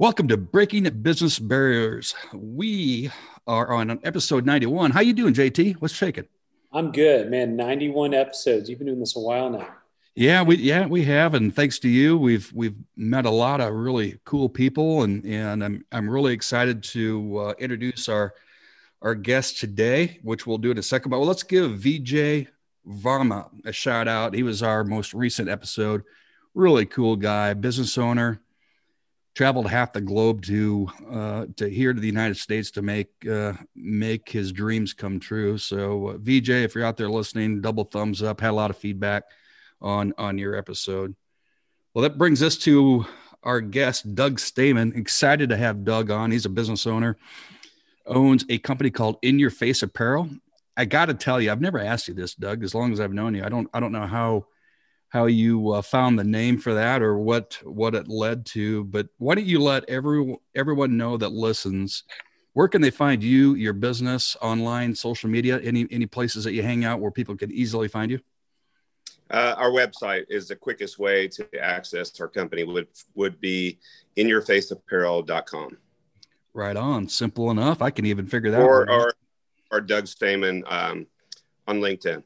Welcome to Breaking Business Barriers. We are on episode 91. How you doing, JT? What's shaking? I'm good, man. 91 episodes. You've been doing this a while now. Yeah, we yeah we have, and thanks to you, we've we've met a lot of really cool people, and and I'm I'm really excited to uh, introduce our our guest today, which we'll do in a second. But well, let's give VJ Varma a shout out. He was our most recent episode. Really cool guy, business owner traveled half the globe to uh, to here to the United States to make uh, make his dreams come true. So uh, VJ, if you're out there listening, double thumbs up. Had a lot of feedback on on your episode. Well, that brings us to our guest, Doug Stamen. Excited to have Doug on. He's a business owner, owns a company called In Your Face Apparel. I got to tell you, I've never asked you this, Doug. As long as I've known you, I don't I don't know how how you uh, found the name for that or what what it led to but why don't you let every everyone know that listens? Where can they find you your business online social media any any places that you hang out where people can easily find you? Uh, our website is the quickest way to access our company would would be inyourfaceapparel.com right on. Simple enough. I can even figure that or, out. or or doug stamen um, on linkedin.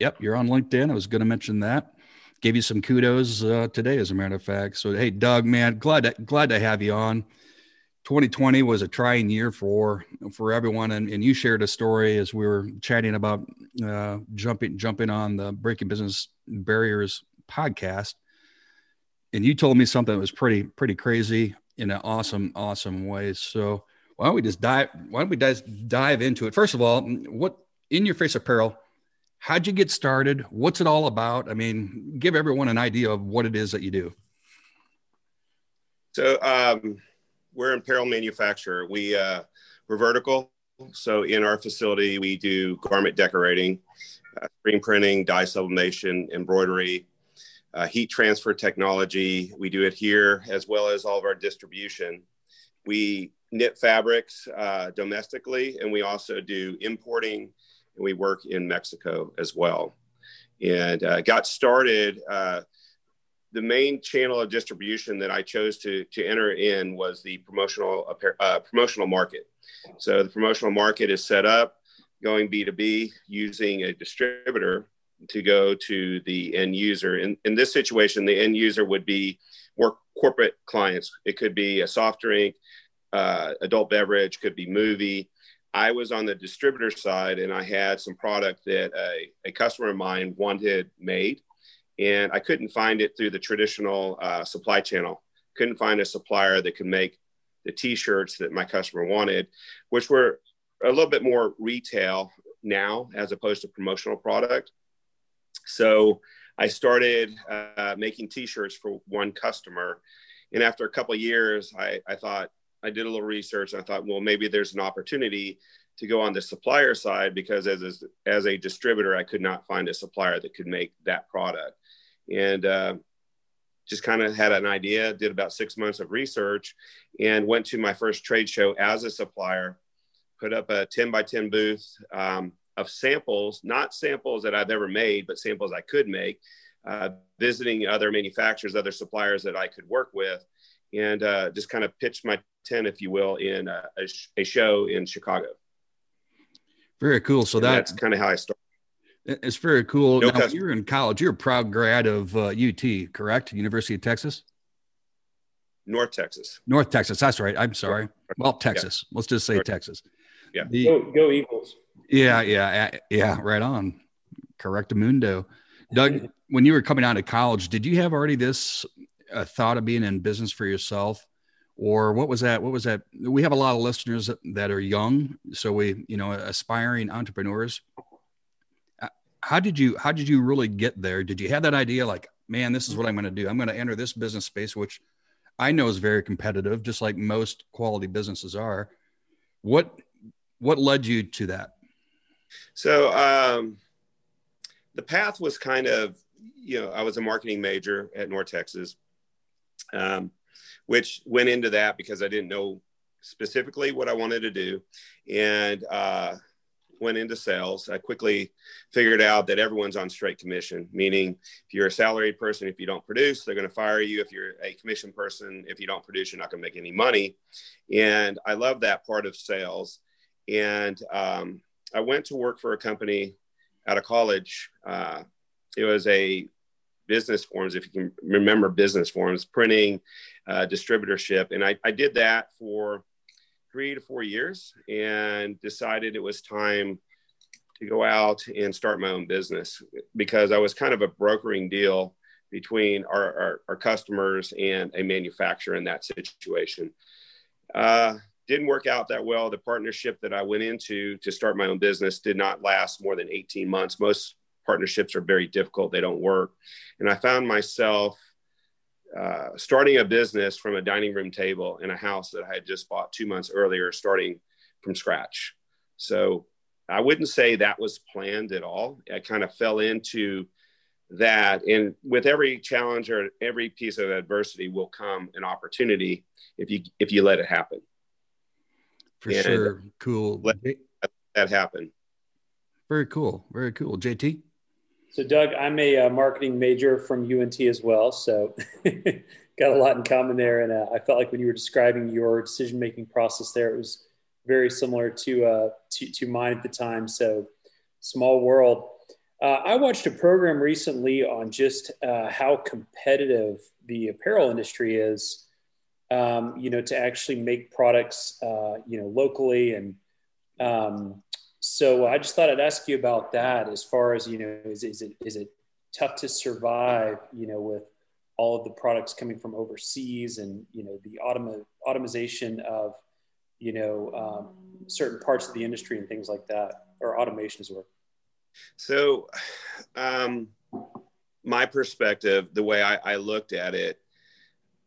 Yep you're on linkedin. I was going to mention that gave you some kudos uh, today, as a matter of fact. So, hey, Doug, man, glad to, glad to have you on. 2020 was a trying year for for everyone, and, and you shared a story as we were chatting about uh, jumping jumping on the Breaking Business Barriers podcast, and you told me something that was pretty pretty crazy in an awesome awesome way. So why don't we just dive? Why don't we dive dive into it? First of all, what in your face apparel? How'd you get started? What's it all about? I mean, give everyone an idea of what it is that you do. So um, we're an apparel manufacturer. We uh, we're vertical. So in our facility, we do garment decorating, uh, screen printing, dye sublimation, embroidery, uh, heat transfer technology. We do it here as well as all of our distribution. We knit fabrics uh, domestically, and we also do importing and we work in Mexico as well. And uh, got started. Uh, the main channel of distribution that I chose to to enter in was the promotional uh, promotional market. So the promotional market is set up going B2B using a distributor to go to the end user. In, in this situation, the end user would be more corporate clients. It could be a soft drink, uh, adult beverage, could be movie, I was on the distributor side and I had some product that a, a customer of mine wanted made, and I couldn't find it through the traditional uh, supply channel. Couldn't find a supplier that could make the T-shirts that my customer wanted, which were a little bit more retail now as opposed to promotional product. So I started uh, making T-shirts for one customer, and after a couple years, I, I thought I did a little research and I thought, well, maybe there's an opportunity to go on the supplier side because as a, as a distributor, I could not find a supplier that could make that product. And uh, just kind of had an idea, did about six months of research and went to my first trade show as a supplier, put up a 10 by 10 booth um, of samples, not samples that I've ever made, but samples I could make, uh, visiting other manufacturers, other suppliers that I could work with and uh, just kind of pitched my tent, if you will, in a, a, a show in Chicago. Very cool. So that, that's kind of how I started. It's very cool. No now, you're in college. You're a proud grad of uh, UT, correct? University of Texas. North Texas. North Texas. That's right. I'm sorry. Well, Texas. Yeah. Let's just say North. Texas. Yeah. The, go, go, Eagles. Yeah, yeah, yeah. Right on. Correct, Mundo. Doug, when you were coming out of college, did you have already this a thought of being in business for yourself? Or what was that what was that we have a lot of listeners that are young so we you know aspiring entrepreneurs. Uh, how did you how did you really get there? Did you have that idea like man this is what i'm going to do. I'm going to enter this business space which i know is very competitive just like most quality businesses are. What what led you to that? So um the path was kind of you know i was a marketing major at north texas um, which went into that because I didn't know specifically what I wanted to do. And uh, went into sales, I quickly figured out that everyone's on straight commission, meaning if you're a salaried person, if you don't produce, they're going to fire you. If you're a commission person, if you don't produce, you're not going to make any money. And I love that part of sales. And um, I went to work for a company out of college. Uh, it was a business forms, if you can remember business forms, printing, uh, distributorship. And I, I did that for three to four years and decided it was time to go out and start my own business because I was kind of a brokering deal between our, our, our customers and a manufacturer in that situation. Uh, didn't work out that well. The partnership that I went into to start my own business did not last more than 18 months. Most partnerships are very difficult, they don't work. And I found myself uh, starting a business from a dining room table in a house that I had just bought two months earlier, starting from scratch. So I wouldn't say that was planned at all. I kind of fell into that. And with every challenge or every piece of adversity will come an opportunity if you if you let it happen. For and sure. Cool. Let that happen. Very cool. Very cool. JT? So, Doug, I'm a uh, marketing major from UNT as well. So, got a lot in common there. And uh, I felt like when you were describing your decision making process there, it was very similar to, uh, to, to mine at the time. So, small world. Uh, I watched a program recently on just uh, how competitive the apparel industry is. Um, you know, to actually make products, uh, you know, locally and um, so I just thought I'd ask you about that. As far as you know, is, is it is it tough to survive? You know, with all of the products coming from overseas, and you know the automa- automation of you know um, certain parts of the industry and things like that, or automations work. So, um, my perspective, the way I, I looked at it,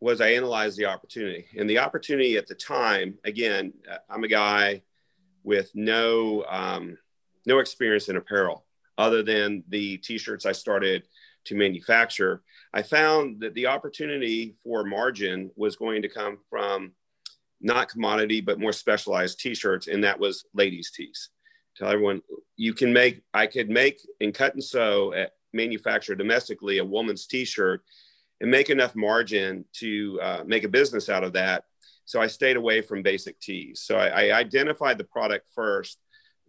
was I analyzed the opportunity, and the opportunity at the time. Again, I'm a guy with no um, no experience in apparel other than the t-shirts I started to manufacture. I found that the opportunity for margin was going to come from not commodity but more specialized t-shirts and that was ladies tees. Tell everyone you can make I could make and cut and sew at manufacture domestically a woman's t-shirt and make enough margin to uh, make a business out of that so I stayed away from basic tees. So I, I identified the product first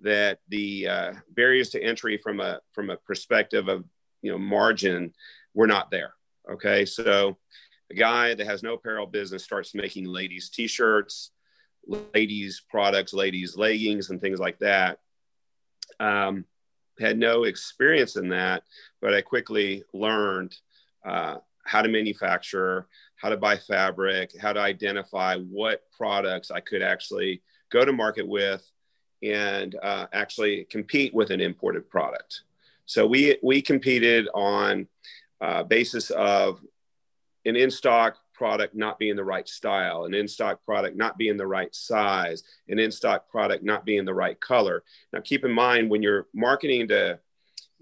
that the uh, barriers to entry from a from a perspective of you know margin were not there. Okay, so a guy that has no apparel business starts making ladies t-shirts, ladies products, ladies leggings, and things like that. Um, had no experience in that, but I quickly learned uh, how to manufacture, how to buy fabric, how to identify what products I could actually go to market with and uh, actually compete with an imported product. So we, we competed on uh, basis of an in-stock product not being the right style, an in-stock product not being the right size, an in-stock product not being the right color. Now, keep in mind when you're marketing to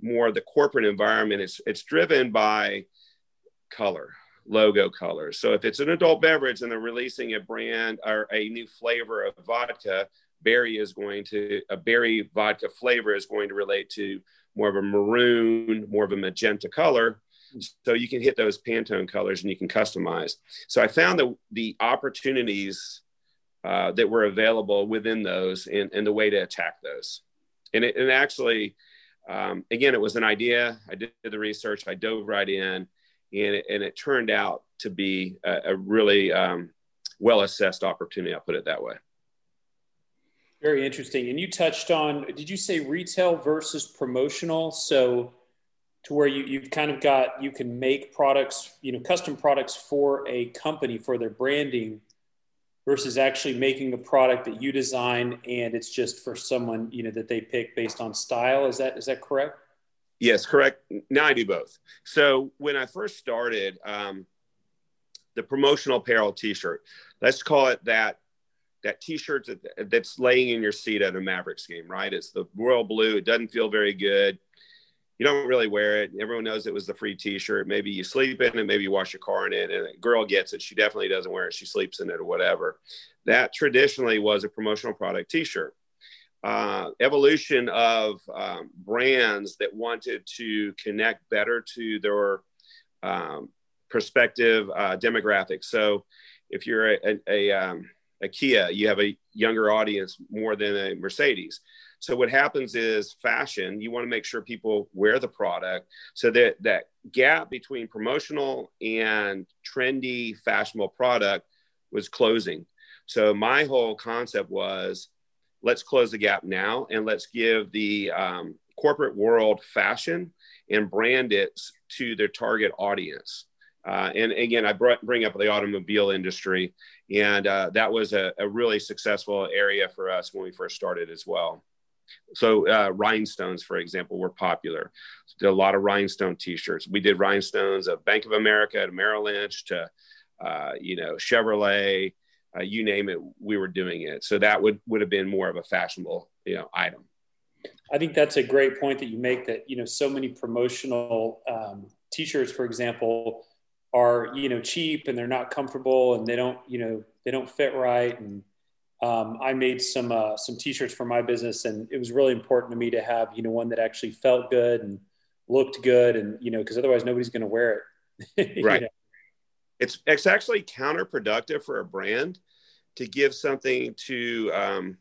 more of the corporate environment, it's, it's driven by color, logo colors. So if it's an adult beverage and they're releasing a brand or a new flavor of vodka, berry is going to a berry vodka flavor is going to relate to more of a maroon, more of a magenta color. So you can hit those Pantone colors and you can customize. So I found that the opportunities uh, that were available within those and, and the way to attack those. And it and actually, um, again, it was an idea. I did the research. I dove right in and it, and it turned out to be a, a really um, well assessed opportunity. I'll put it that way. Very interesting. And you touched on, did you say retail versus promotional? So, to where you, you've kind of got, you can make products, you know, custom products for a company for their branding versus actually making a product that you design and it's just for someone, you know, that they pick based on style. Is that, is that correct? Yes, correct. Now I do both. So when I first started, um, the promotional apparel T-shirt, let's call it that. That T-shirt that, that's laying in your seat at a Mavericks game, right? It's the royal blue. It doesn't feel very good. You don't really wear it. Everyone knows it was the free T-shirt. Maybe you sleep in it. Maybe you wash your car in it. And a girl gets it. She definitely doesn't wear it. She sleeps in it or whatever. That traditionally was a promotional product T-shirt. Uh, evolution of um, brands that wanted to connect better to their um, prospective uh, demographics. So, if you're a, a, a, um, a, Kia, you have a younger audience more than a Mercedes. So, what happens is fashion, you want to make sure people wear the product so that that gap between promotional and trendy, fashionable product was closing. So, my whole concept was let's close the gap now and let's give the um, corporate world fashion and brand it to their target audience. Uh, and again, I brought, bring up the automobile industry, and uh, that was a, a, really successful area for us when we first started as well. So uh, rhinestones, for example, were popular. Did a lot of rhinestone T-shirts. We did rhinestones of Bank of America to Merrill Lynch to, uh, you know, Chevrolet, uh, you name it. We were doing it. So that would would have been more of a fashionable, you know, item. I think that's a great point that you make. That you know, so many promotional um, T-shirts, for example, are you know cheap and they're not comfortable and they don't you know they don't fit right. And um, I made some uh, some T-shirts for my business, and it was really important to me to have you know one that actually felt good and looked good, and you know because otherwise nobody's going to wear it. right. Know? It's it's actually counterproductive for a brand to give something to um,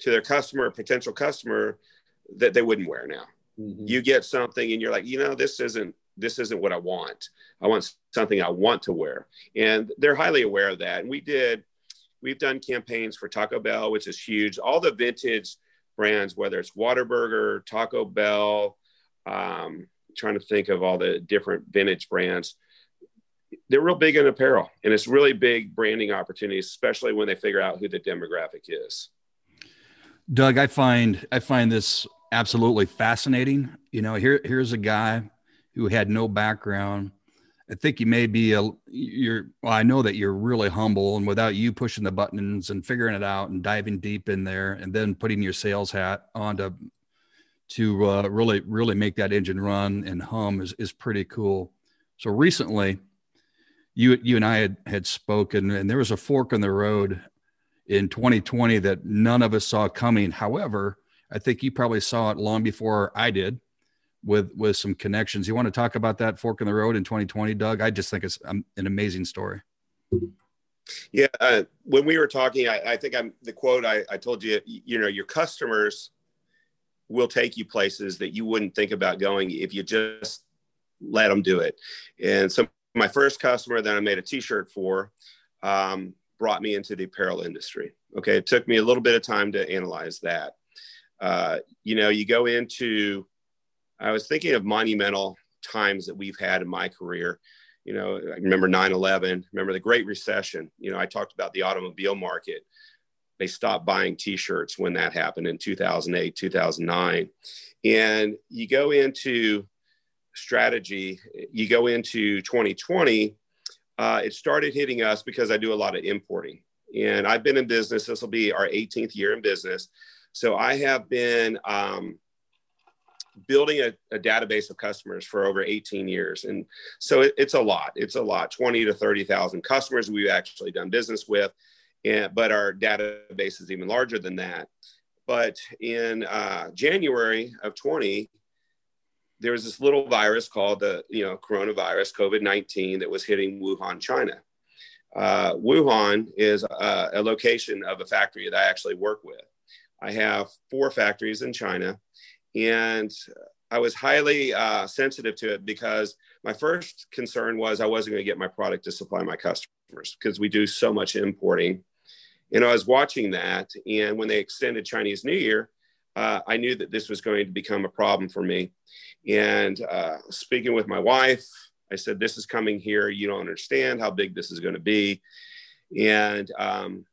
to their customer, potential customer, that they wouldn't wear now. Mm-hmm. You get something and you're like, you know, this isn't this isn't what I want. I want something I want to wear, and they're highly aware of that. And we did, we've done campaigns for Taco Bell, which is huge. All the vintage brands, whether it's Whataburger, Taco Bell, um, trying to think of all the different vintage brands. They're real big in apparel, and it's really big branding opportunities, especially when they figure out who the demographic is. Doug, I find I find this absolutely fascinating. You know, here here's a guy who had no background. I think you may be a you're well, I know that you're really humble and without you pushing the buttons and figuring it out and diving deep in there and then putting your sales hat on to to uh, really really make that engine run and hum is, is pretty cool. So recently you you and I had had spoken and there was a fork in the road in 2020 that none of us saw coming. However, I think you probably saw it long before I did with with some connections. You want to talk about that fork in the road in 2020, Doug? I just think it's um, an amazing story. Yeah, uh, when we were talking, I, I think I'm the quote I, I told you. You know, your customers will take you places that you wouldn't think about going if you just let them do it. And so, my first customer that I made a T-shirt for, um, brought me into the apparel industry. Okay, it took me a little bit of time to analyze that. Uh, you know, you go into, I was thinking of monumental times that we've had in my career. You know, I remember 9 11, remember the Great Recession. You know, I talked about the automobile market. They stopped buying t shirts when that happened in 2008, 2009. And you go into strategy, you go into 2020 uh, it started hitting us because I do a lot of importing. And I've been in business, this will be our 18th year in business. So I have been um, building a, a, database of customers for over 18 years. And so it, it's a lot. It's a lot 20 to 30,000 customers we've actually done business with. And, but our database is even larger than that. But in uh, January of 20, there was this little virus called the you know coronavirus covid-19 that was hitting wuhan china. Uh, wuhan is a, a, location of a factory that i actually work with. I have four factories in china and i was highly uh, sensitive to it because my first concern was i wasn't going to get my product to supply my customers because we do so much importing. And i was watching that and when they extended chinese new year uh, I knew that this was going to become a problem for me. And uh, speaking with my wife, I said, This is coming here. You don't understand how big this is going to be. And um,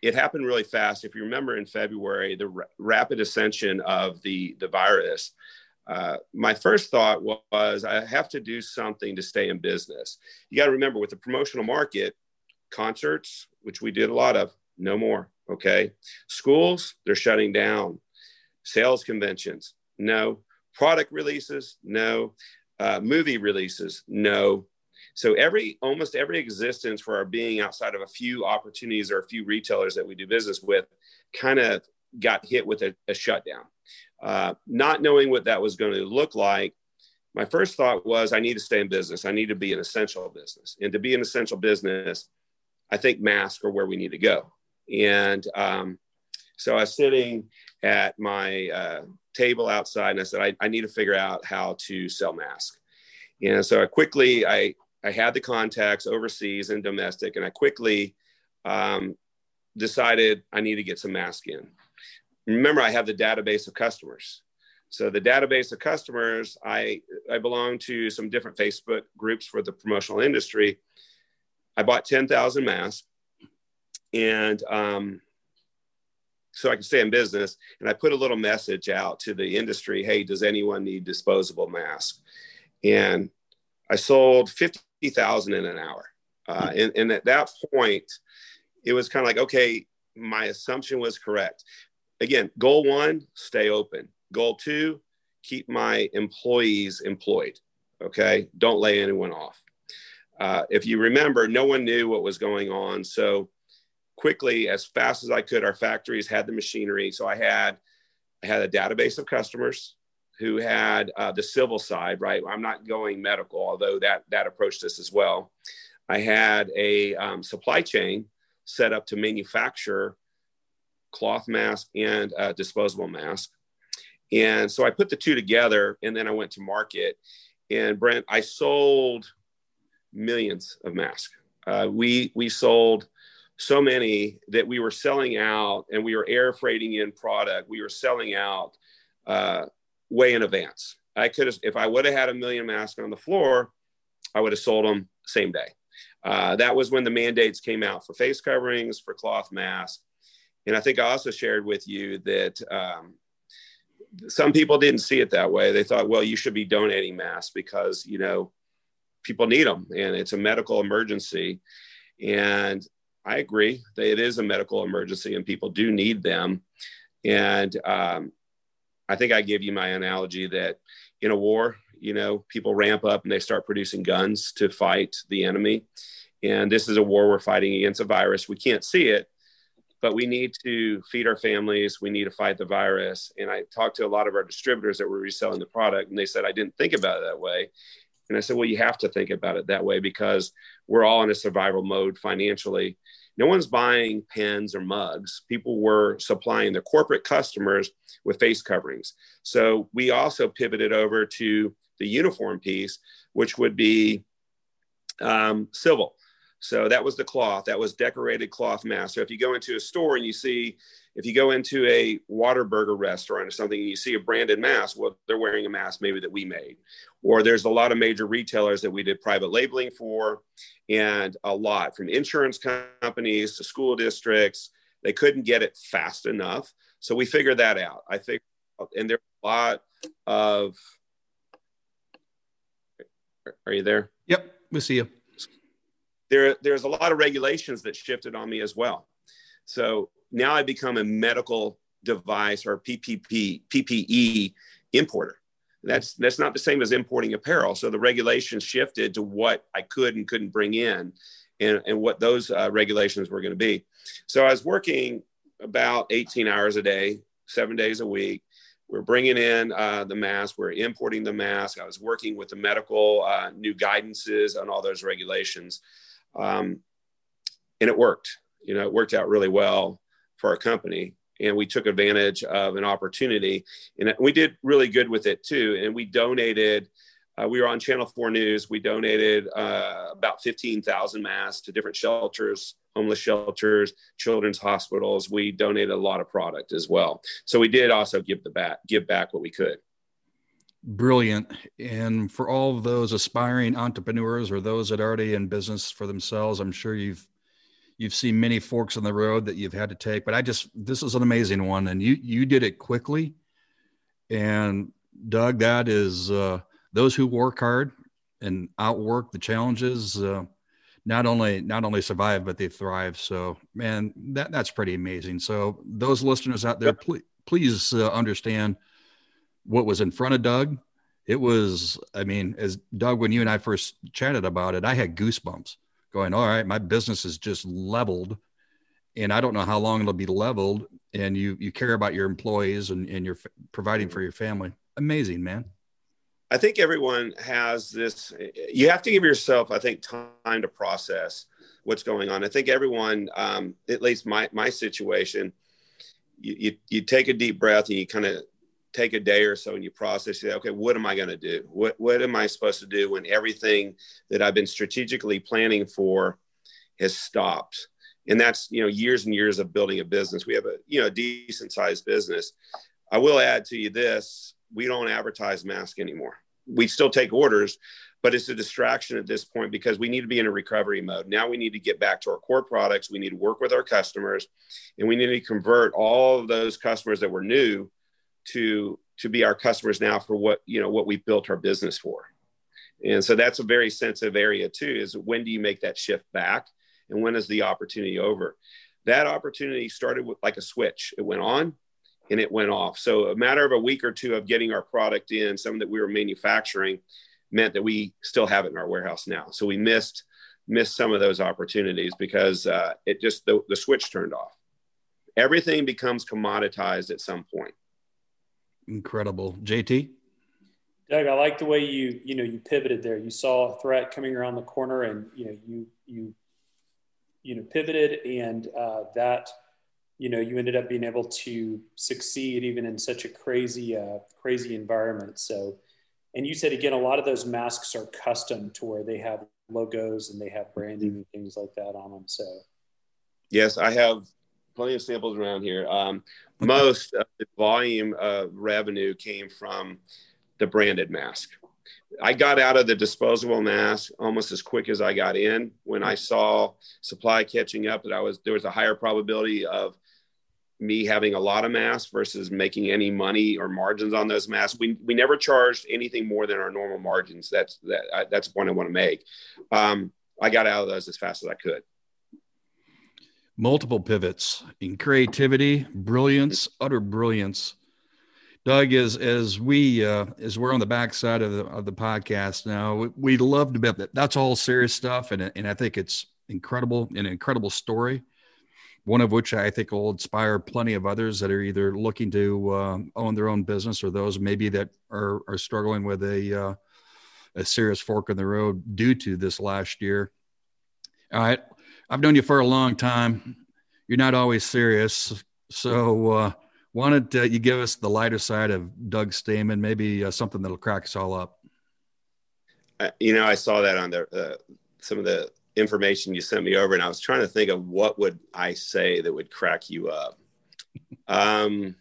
it happened really fast. If you remember in February, the rapid ascension of the, the virus, uh, my first thought was I have to do something to stay in business. You got to remember with the promotional market, concerts, which we did a lot of, no more. Okay. Schools, they're shutting down. Sales conventions, no. Product releases, no. Uh, movie releases, no. So every almost every existence for our being outside of a few opportunities or a few retailers that we do business with kind of got hit with a, a shutdown. Uh, not knowing what that was going to look like, my first thought was I need to stay in business. I need to be an essential business. And to be an essential business, I think masks are where we need to go. And um, so I was sitting at my uh, table outside and I said, I, I, need to figure out how to sell masks. And so I quickly, I, I had the contacts overseas and domestic, and I quickly um, decided I need to get some masks in. Remember, I have the database of customers. So the database of customers, I, I belong to some different Facebook groups for the promotional industry. I bought 10,000 masks and um, so I can stay in business. And I put a little message out to the industry, hey, does anyone need disposable masks? And I sold 50,000 in an hour. Uh, and, and at that point, it was kind of like, okay, my assumption was correct. Again, goal one, stay open. Goal two, keep my employees employed. Okay. Don't lay anyone off. Uh, if you remember, no one knew what was going on. So quickly, as fast as I could, our factories had the machinery. So I had, I had a database of customers who had uh, the civil side, right? I'm not going medical, although that, that approached us as well. I had a um, supply chain set up to manufacture cloth mask and uh, disposable mask. And so I put the two together and then I went to market. And Brent, I sold millions of masks. Uh, we we sold so many that we were selling out, and we were air freighting in product. We were selling out uh, way in advance. I could have, if I would have had a million masks on the floor, I would have sold them same day. Uh, that was when the mandates came out for face coverings, for cloth masks. And I think I also shared with you that um, some people didn't see it that way. They thought, well, you should be donating masks because, you know, people need them and it's a medical emergency. And I agree that it is a medical emergency and people do need them. And um, I think I give you my analogy that in a war, you know, people ramp up and they start producing guns to fight the enemy. And this is a war we're fighting against a virus. We can't see it, but we need to feed our families. We need to fight the virus. And I talked to a lot of our distributors that were reselling the product, and they said, I didn't think about it that way. And I said, well, you have to think about it that way because we're all in a survival mode financially. No one's buying pens or mugs. People were supplying the corporate customers with face coverings. So we also pivoted over to the uniform piece, which would be um, civil. So that was the cloth. That was decorated cloth mask. So if you go into a store and you see, if you go into a Whataburger restaurant or something and you see a branded mask, well, they're wearing a mask maybe that we made. Or there's a lot of major retailers that we did private labeling for, and a lot from insurance companies to school districts. They couldn't get it fast enough. So we figured that out. I think, and there's a lot of. Are you there? Yep, we see you there, there's a lot of regulations that shifted on me as well. So now I become a medical device or PPP, PPE importer. That's that's not the same as importing apparel. So the regulations shifted to what I could and couldn't bring in, and, and what those uh, regulations were going to be. So I was working about 18 hours a day, seven days a week. We're bringing in uh, the mask. We're importing the mask. I was working with the medical uh, new guidances on all those regulations. Um, and it worked. You know, it worked out really well for our company. And we took advantage of an opportunity. And we did really good with it too. And we donated, uh, we were on Channel 4 News. We donated uh, about 15,000 masks to different shelters, homeless shelters, children's hospitals. We donated a lot of product as well. So we did also give the back, give back what we could brilliant. And for all those aspiring entrepreneurs or those that are already in business for themselves, I'm sure you've you've seen many forks in the road that you've had to take. But I just this is an amazing one, and you you did it quickly. And Doug, that is uh, those who work hard and outwork the challenges. Uh, not only not only survive but they thrive so man that that's pretty amazing so those listeners out there please please uh, understand what was in front of Doug, it was, I mean, as Doug, when you and I first chatted about it, I had goosebumps going, all right, my business is just leveled and I don't know how long it'll be leveled. And you you care about your employees and and you're f- providing for your family. Amazing, man. I think everyone has this. You have to give yourself, I think, time to process what's going on. I think everyone, um, at least my my situation, you, you, you take a deep breath and you kind of take a day or so and you process. Say, okay, what am I going to do? What what am I supposed to do when everything that I've been strategically planning for has stopped? And that's you know years and years of building a business. We have a you know decent sized business. I will add to you this: we don't advertise mask anymore. We still take orders, but it's a distraction at this point because we need to be in a recovery mode. Now we need to get back to our core products. We need to work with our customers and we need to convert all of those customers that were new to to be our customers now for what, you know, what we built our business for. And so that's a very sensitive area too is when do you make that shift back and when is the opportunity over? That opportunity started with like a switch. It went on and it went off. So a matter of a week or two of getting our product in, some that we were manufacturing, meant that we still have it in our warehouse now. So we missed missed some of those opportunities because uh, it just the, the switch turned off. Everything becomes commoditized at some point. Incredible, JT. Doug, I like the way you you know you pivoted there. You saw a threat coming around the corner, and you know you you you know pivoted, and uh, that you know you ended up being able to succeed even in such a crazy uh, crazy environment. So and you said again, a lot of those masks are custom to where they have logos and they have branding and things like that on them. So, yes, I have plenty of samples around here. Um, most of the volume of revenue came from the branded mask. I got out of the disposable mask almost as quick as I got in. When I saw supply catching up, that I was there was a higher probability of me having a lot of masks versus making any money or margins on those masks. We, we never charged anything more than our normal margins. That's that I, that's a point I want to make. Um, I got out of those as fast as I could. Multiple pivots in creativity, brilliance, utter brilliance. Doug, as as we uh, as we're on the backside of the of the podcast now, we, we love to bet that that's all serious stuff, and and I think it's incredible, an incredible story one of which I think will inspire plenty of others that are either looking to uh, own their own business or those maybe that are, are struggling with a, uh, a serious fork in the road due to this last year. All right. I've known you for a long time. You're not always serious. So, uh, wanted uh, you give us the lighter side of Doug Stamen, maybe uh, something that'll crack us all up. Uh, you know, I saw that on the, uh, some of the information you sent me over, and I was trying to think of what would I say that would crack you up. Um,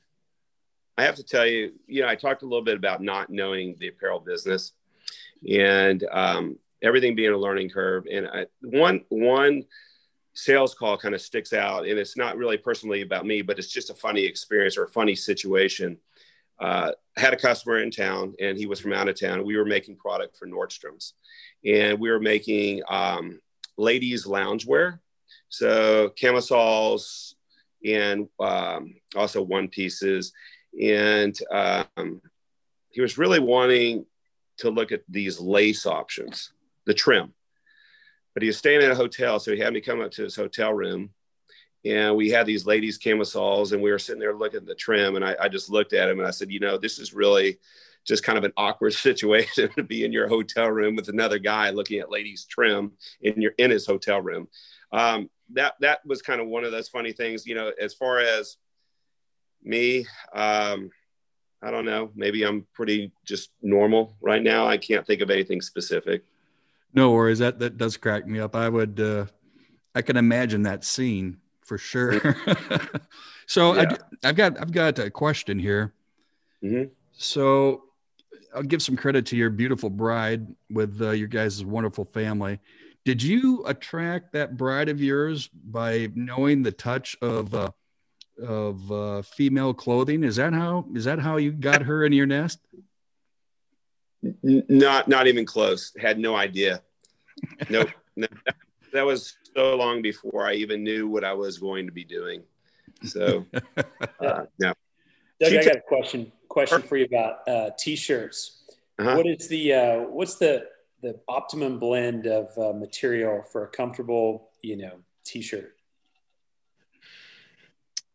I have to tell you, you know, I talked a little bit about not knowing the apparel business and um, everything being a learning curve. And I, one one sales call kind of sticks out, and it's not really personally about me, but it's just a funny experience or a funny situation. Uh, had a customer in town, and he was from out of town. We were making product for Nordstrom's, and we were making um, ladies loungewear. So camisoles and um, also one pieces. And um, he was really wanting to look at these lace options, the trim. But he was staying in a hotel, so he had me come up to his hotel room. And we had these ladies' camisoles, and we were sitting there looking at the trim. And I, I just looked at him and I said, You know, this is really just kind of an awkward situation to be in your hotel room with another guy looking at ladies trim in your in his hotel room. Um, that that was kind of one of those funny things, you know. As far as me, um, I don't know. Maybe I'm pretty just normal right now. I can't think of anything specific. No worries. That that does crack me up. I would. Uh, I can imagine that scene for sure. so yeah. I, have got I've got a question here. Mm-hmm. So I'll give some credit to your beautiful bride with uh, your guys' wonderful family. Did you attract that bride of yours by knowing the touch of uh, of uh, female clothing? Is that how is that how you got her in your nest? Not not even close. Had no idea. Nope. no, that was so long before I even knew what I was going to be doing. So uh, no. Doug, I got a question question for you about uh, t-shirts. Uh-huh. What is the uh, what's the the optimum blend of uh, material for a comfortable you know t-shirt?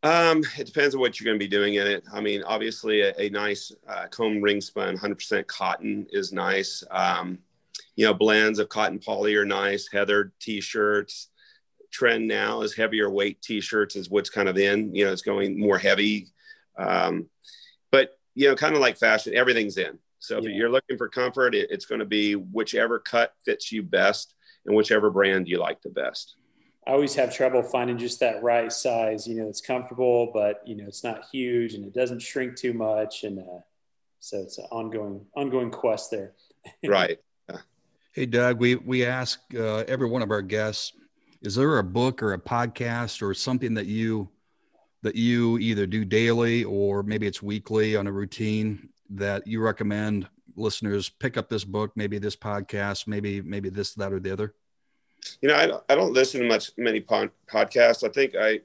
Um, it depends on what you're going to be doing in it. I mean, obviously, a, a nice uh, comb ring spun 100% cotton is nice. Um, you know, blends of cotton poly are nice. Heathered t-shirts. Trend now is heavier weight t-shirts is what's kind of in. You know, it's going more heavy. Um, but you know, kind of like fashion, everything's in. So if yeah. you're looking for comfort, it, it's going to be whichever cut fits you best and whichever brand you like the best. I always have trouble finding just that right size. You know, it's comfortable, but you know, it's not huge and it doesn't shrink too much. And uh, so it's an ongoing, ongoing quest there. right. Hey, Doug, we we ask uh, every one of our guests: Is there a book or a podcast or something that you that you either do daily or maybe it's weekly on a routine that you recommend listeners pick up this book, maybe this podcast, maybe maybe this, that, or the other? You know, I don't, I don't listen to much many pod, podcasts. I think I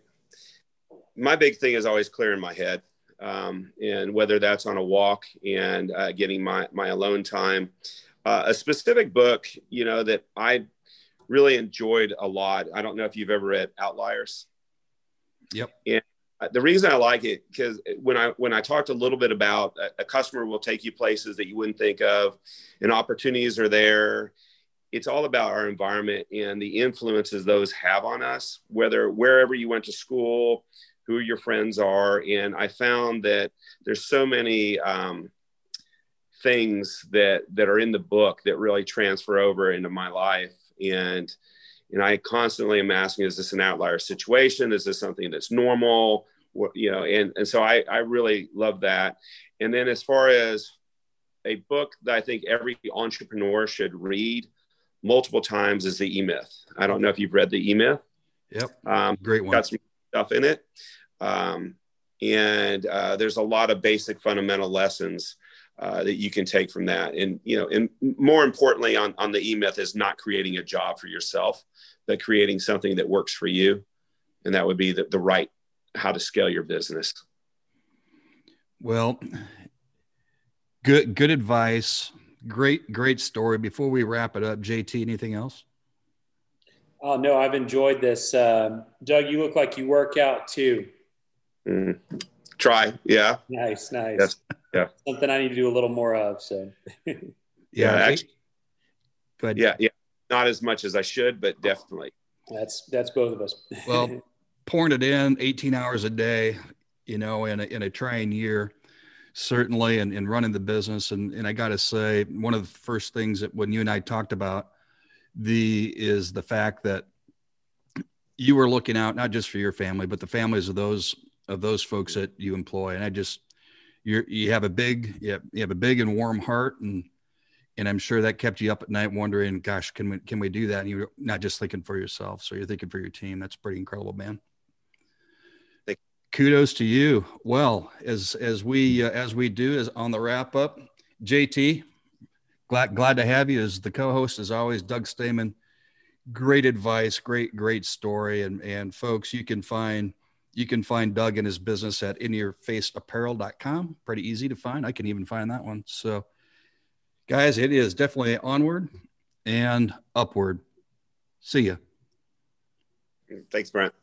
my big thing is always clearing my head, um, and whether that's on a walk and uh, getting my my alone time. Uh, a specific book, you know, that I really enjoyed a lot. I don't know if you've ever read Outliers. Yep. And the reason I like it because when I when I talked a little bit about a, a, customer will take you places that you wouldn't think of, and opportunities are there. It's all about our environment and the influences those have on us, whether wherever you went to school, who your friends are, and I found that there's so many um, things that that are in the book that really transfer over into my life and and I constantly am asking, is this an outlier situation? Is this something that's normal? You know, and, and so I, I really love that. And then as far as a book that I think every entrepreneur should read multiple times is the E Myth. I don't know if you've read the E Myth. Yep. Um, Great one. Got some stuff in it. Um, and uh, there's a lot of basic fundamental lessons uh, that you can take from that. And, you know, and more importantly on, on the E-Myth is not creating a job for yourself, but creating something that works for you. And that would be the, the right, how to scale your business. Well, good, good advice. Great, great story. Before we wrap it up, JT, anything else? Oh no, I've enjoyed this. Um, Doug, you look like you work out too. Mm, try. Yeah. Nice. Nice. Yes yeah something i need to do a little more of so yeah, yeah actually, but yeah yeah not as much as i should but definitely that's that's both of us well pouring it in 18 hours a day you know in a, in a trying year certainly and, and running the business and, and i got to say one of the first things that when you and i talked about the is the fact that you were looking out not just for your family but the families of those of those folks that you employ and i just you're you have a big you have, you have a big and warm heart and and I'm sure that kept you up at night wondering, gosh, can we can we do that? And you're not just thinking for yourself, so you're thinking for your team. That's pretty incredible, man. Kudos to you. Well, as as we uh, as we do as on the wrap up, JT, glad glad to have you as the co-host as always. Doug Stamen, great advice, great great story, and and folks, you can find you can find Doug and his business at inyourfaceapparel.com. Pretty easy to find. I can even find that one. So, guys, it is definitely onward and upward. See ya. Thanks, Brent.